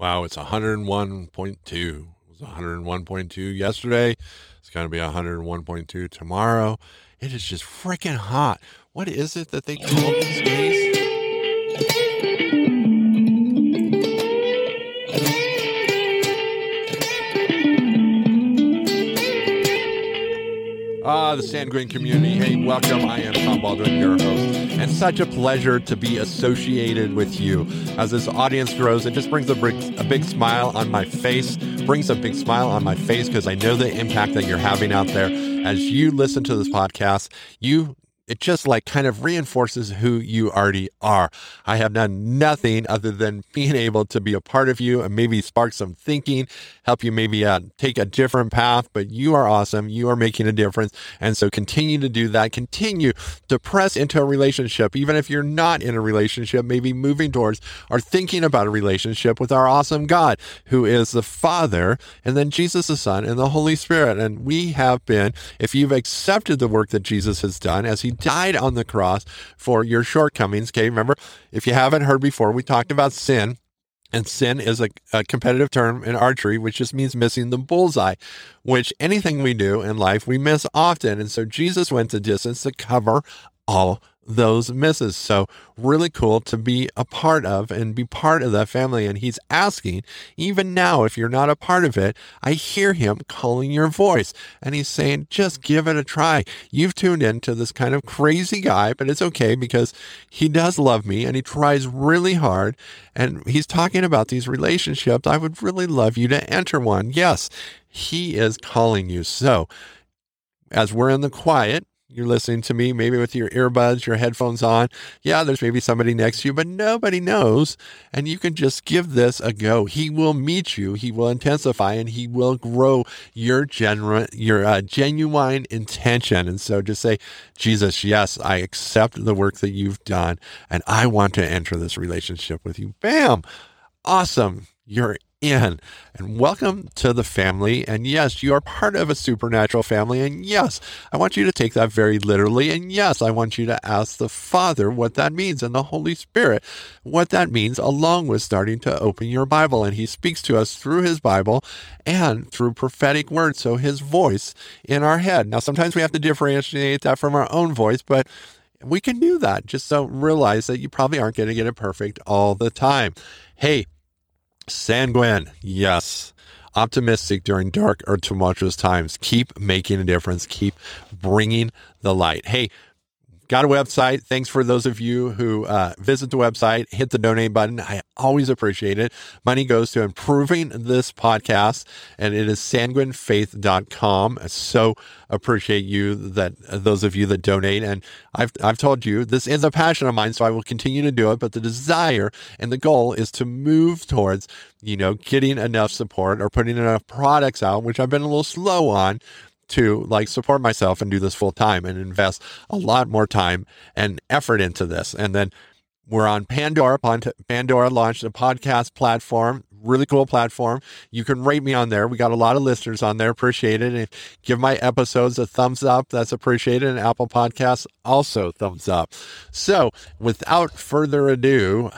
Wow, it's 101.2. It was 101.2 yesterday. It's going to be 101.2 tomorrow. It is just freaking hot. What is it that they call these days? Ah, the Sanguine community. Hey, welcome. I am Tom Baldwin, your host, and such a pleasure to be associated with you. As this audience grows, it just brings a big, a big smile on my face, brings a big smile on my face because I know the impact that you're having out there. As you listen to this podcast, you it just like kind of reinforces who you already are. I have done nothing other than being able to be a part of you and maybe spark some thinking, help you maybe uh, take a different path. But you are awesome. You are making a difference. And so continue to do that. Continue to press into a relationship, even if you're not in a relationship, maybe moving towards or thinking about a relationship with our awesome God, who is the Father, and then Jesus the Son, and the Holy Spirit. And we have been, if you've accepted the work that Jesus has done as he died on the cross for your shortcomings. Okay, remember, if you haven't heard before, we talked about sin. And sin is a, a, competitive term in archery, which just means missing the bullseye, which anything we do in life, we miss often. And so Jesus went the distance to cover all those misses. So really cool to be a part of and be part of that family. And he's asking, even now, if you're not a part of it, I hear him calling your voice and he's saying, just give it a try. You've tuned into this kind of crazy guy, but it's okay because he does love me and he tries really hard. And he's talking about these relationships. I would really love you to enter one. Yes, he is calling you. So as we're in the quiet, you're listening to me, maybe with your earbuds, your headphones on. Yeah, there's maybe somebody next to you, but nobody knows. And you can just give this a go. He will meet you, he will intensify, and he will grow your genuine, your uh, genuine intention. And so just say, Jesus, yes, I accept the work that you've done, and I want to enter this relationship with you. Bam! Awesome. You're in. And welcome to the family. And yes, you are part of a supernatural family. And yes, I want you to take that very literally. And yes, I want you to ask the Father what that means and the Holy Spirit what that means, along with starting to open your Bible. And He speaks to us through His Bible and through prophetic words. So His voice in our head. Now, sometimes we have to differentiate that from our own voice, but we can do that. Just don't realize that you probably aren't going to get it perfect all the time. Hey, Sanguine, yes. Optimistic during dark or tumultuous times. Keep making a difference. Keep bringing the light. Hey, got a website. Thanks for those of you who uh, visit the website, hit the donate button. I always appreciate it. Money goes to improving this podcast, and it is sanguinefaith.com. I so appreciate you that uh, those of you that donate. And I've, I've told you this is a passion of mine, so I will continue to do it. But the desire and the goal is to move towards, you know, getting enough support or putting enough products out, which I've been a little slow on to like support myself and do this full time and invest a lot more time and effort into this. And then we're on Pandora. Pandora launched a podcast platform, really cool platform. You can rate me on there. We got a lot of listeners on there. Appreciate it. And give my episodes a thumbs up. That's appreciated. And Apple Podcasts also thumbs up. So without further ado,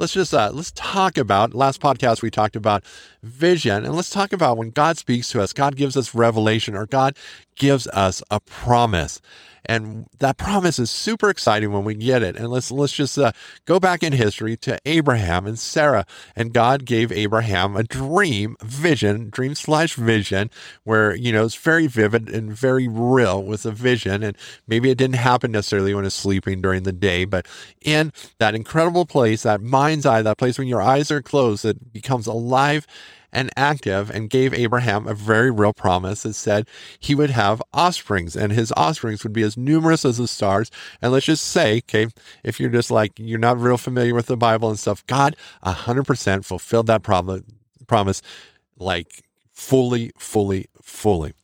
let's just uh, let's talk about last podcast we talked about vision and let's talk about when god speaks to us god gives us revelation or god gives us a promise and that promise is super exciting when we get it. And let's let's just uh, go back in history to Abraham and Sarah. And God gave Abraham a dream, vision, dream slash vision, where you know it's very vivid and very real with a vision. And maybe it didn't happen necessarily when he's sleeping during the day, but in that incredible place, that mind's eye, that place when your eyes are closed, it becomes alive and active and gave Abraham a very real promise that said he would have offsprings and his offsprings would be as numerous as the stars. And let's just say, okay, if you're just like, you're not real familiar with the Bible and stuff, God 100% fulfilled that promise, promise like fully, fully, fully.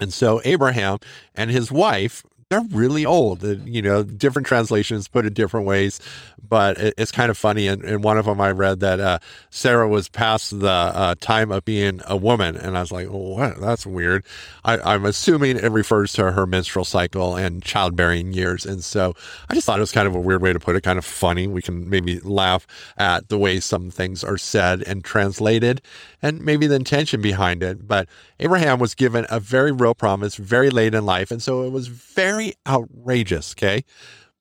And so Abraham and his wife they're really old. You know, different translations put it different ways, but it's kind of funny. And in, one of them, I read that uh, Sarah was past the uh, time of being a woman, and I was like, well, what? That's weird. I, am assuming it refers to her menstrual cycle and childbearing years, and so I just thought it was kind of a weird way to put it. Kind of funny. We can maybe laugh at the way some things are said and translated, and maybe the intention behind it. But Abraham was given a very real promise very late in life, and so it was very very outrageous, okay?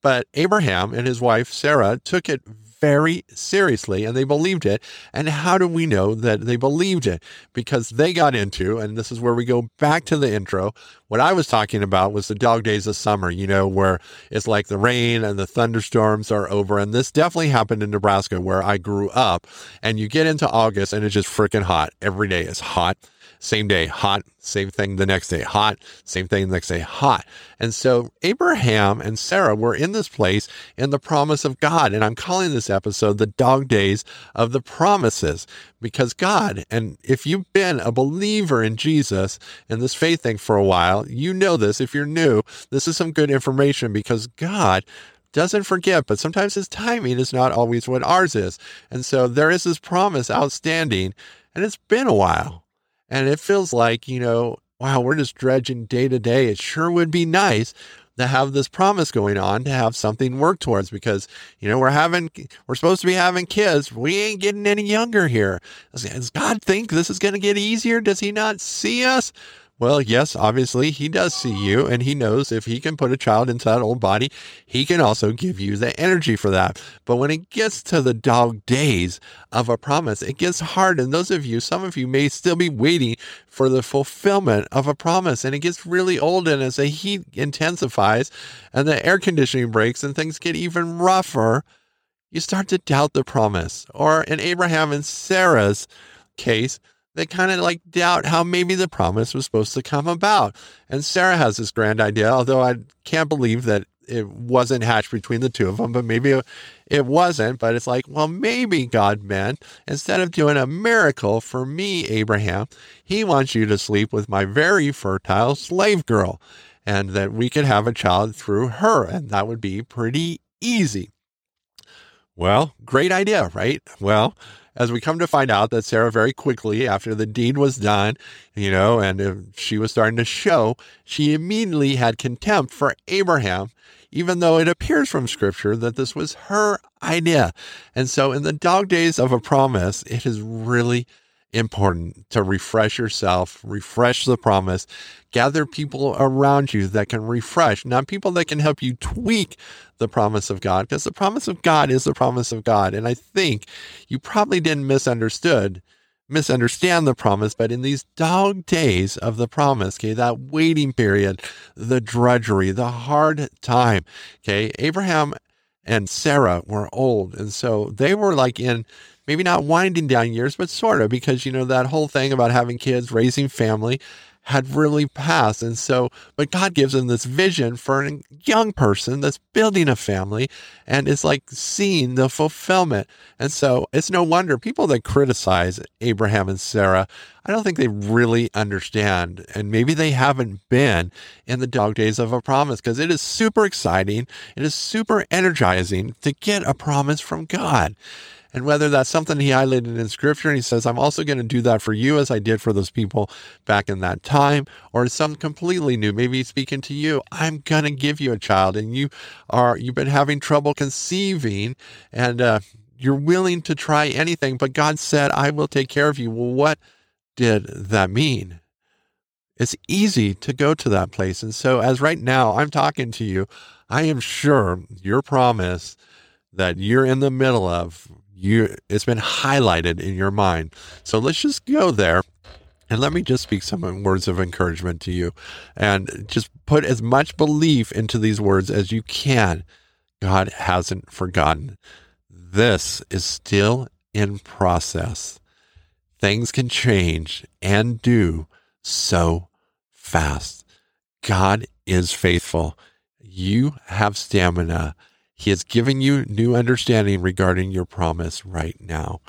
But Abraham and his wife Sarah took it very seriously and they believed it. And how do we know that they believed it? Because they got into, and this is where we go back to the intro. What I was talking about was the dog days of summer, you know, where it's like the rain and the thunderstorms are over. And this definitely happened in Nebraska where I grew up. And you get into August and it's just freaking hot. Every day is hot same day, hot, same thing the next day, hot, same thing the next day, hot. And so Abraham and Sarah were in this place in the promise of God. And I'm calling this episode the dog days of the promises because God, and if you've been a believer in Jesus and this faith thing for a while, you know this. If you're new, this is some good information because God doesn't forget, but sometimes his timing is not always what ours is. And so there is this promise outstanding, and it's been a while. And it feels like, you know, wow, we're just dredging day to day. It sure would be nice to have this promise going on to have something work towards because you know we're having we're supposed to be having kids. We ain't getting any younger here. Does god think this is going to get easier? Does he not see us well, yes, obviously he does see you and he knows if he can put a child into that old body, he can also give you the energy for that. But when it gets to the dog days of a promise, it gets hard. And those of you, some of you may still be waiting for the fulfillment of a promise and it gets really old. And as the heat intensifies and the air conditioning breaks and things get even rougher, you start to doubt the promise. Or in Abraham and Sarah's case, they kind of like doubt how maybe the promise was supposed to come about. And Sarah has this grand idea, although I can't believe that it wasn't hatched between the two of them, but maybe it wasn't. But it's like, well, maybe God meant instead of doing a miracle for me, Abraham, he wants you to sleep with my very fertile slave girl and that we could have a child through her. And that would be pretty easy. Well, great idea, right? Well, as we come to find out that Sarah very quickly after the deed was done, you know, and she was starting to show, she immediately had contempt for Abraham, even though it appears from scripture that this was her idea. And so in the dog days of a promise, it is really important to refresh yourself, refresh the promise, gather people around you that can refresh, not people that can help you tweak the promise of God, because the promise of God is the promise of God. And I think you probably didn't misunderstood misunderstand the promise, but in these dog days of the promise, okay, that waiting period, the drudgery, the hard time, okay, Abraham and Sarah were old. And so they were like in maybe not winding down years, but sort of, because, you know, that whole thing about having kids, raising family had really passed. And so, but God gives them this vision for a young person that's building a family and it's like seeing the fulfillment. And so it's no wonder people that criticize Abraham and Sarah, I don't think they really understand. And maybe they haven't been in the dog days of a promise because it is super exciting. It is super energizing to get a promise from God. And whether that's something he highlighted in scripture and he says, I'm also going to do that for you as I did for those people back in that time, or some completely new, maybe speaking to you, I'm going to give you a child and you are, you've been having trouble conceiving and, uh, you're willing to try anything, but God said, I will take care of you. Well, what did that mean? It's easy to go to that place. And so, as right now I'm talking to you, I am sure your promise that you're in the middle of you it's been highlighted in your mind. So let's just go there. And let me just speak some words of encouragement to you and just put as much belief into these words as you can. God hasn't forgotten. This is still in process. Things can change and do so fast. God is faithful. You have stamina. He is giving you new understanding regarding your promise right now.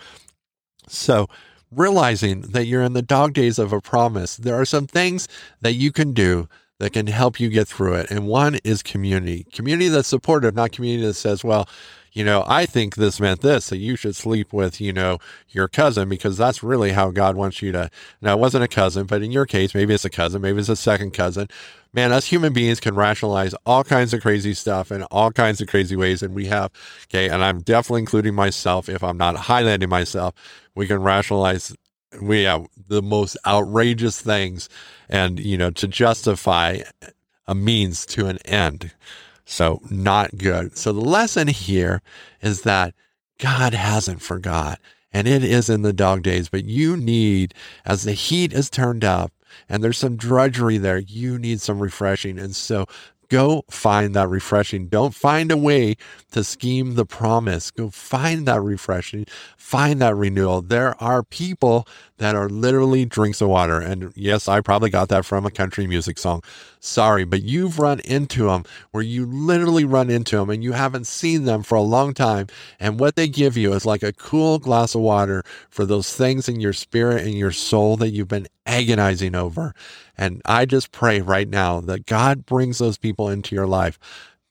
So, realizing that you're in the dog days of a promise, there are some things that you can do that can help you get through it. And one is community, community that's supportive, not community that says, well, you know, I think this meant this, that you should sleep with, you know, your cousin because that's really how God wants you to. Now, it wasn't a cousin, but in your case, maybe it's a cousin, maybe it's a second cousin. Man, us human beings can rationalize all kinds of crazy stuff in all kinds of crazy ways. And we have, okay, and I'm definitely including myself if I'm not highlighting myself, we can rationalize we have the most outrageous things and you know to justify a means to an end so not good. So the lesson here is that god hasn't forgot and it is in the dog days but you need as the heat is turned up and there's some drudgery there you need some refreshing. And so Go find that refreshing. Don't find a way to scheme the promise. Go find that refreshing, find that renewal. There are people that are literally drinks of water. And yes, I probably got that from a country music song. Sorry, but you've run into them where you literally run into them and you haven't seen them for a long time. And what they give you is like a cool glass of water for those things in your spirit and your soul that you've been agonizing over. And I just pray right now that God brings those people into your life.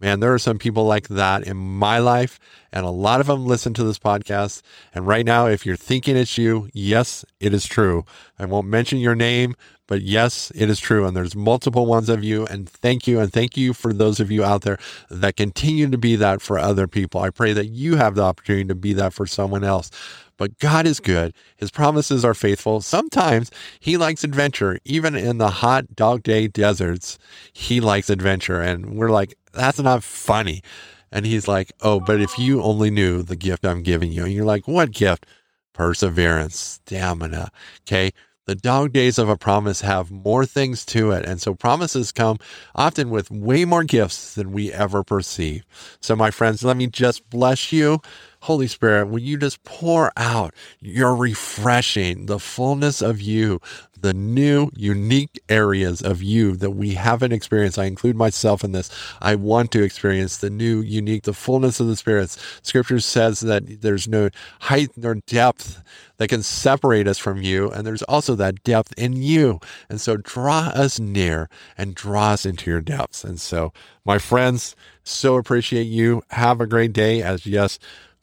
Man, there are some people like that in my life, and a lot of them listen to this podcast. And right now, if you're thinking it's you, yes, it is true. I won't mention your name, but yes, it is true. And there's multiple ones of you. And thank you. And thank you for those of you out there that continue to be that for other people. I pray that you have the opportunity to be that for someone else. But God is good. His promises are faithful. Sometimes he likes adventure. Even in the hot dog day deserts, he likes adventure. And we're like, that's not funny. And he's like, oh, but if you only knew the gift I'm giving you. And you're like, what gift? Perseverance, stamina. Okay. The dog days of a promise have more things to it. And so promises come often with way more gifts than we ever perceive. So, my friends, let me just bless you Holy Spirit, will you just pour out your refreshing, the fullness of you, the new, unique areas of you that we haven't experienced. I include myself in this. I want to experience the new, unique, the fullness of the spirits. Scripture says that there's no height nor depth that can separate us from you. And there's also that depth in you. And so draw us near and draw us into your depths. And so, my friends, so appreciate you. Have a great day as yes,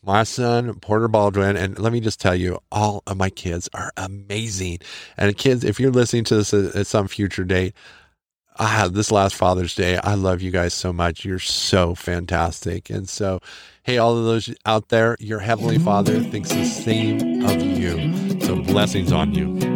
my son, Porter Baldwin, and let me just tell you, all of my kids are amazing. And kids, if you're listening to this at, some future date, I have this last Father's Day. I love you guys so much. You're so fantastic. And so, hey, all of those out there, your Heavenly Father thinks the same of you. So, blessings on you.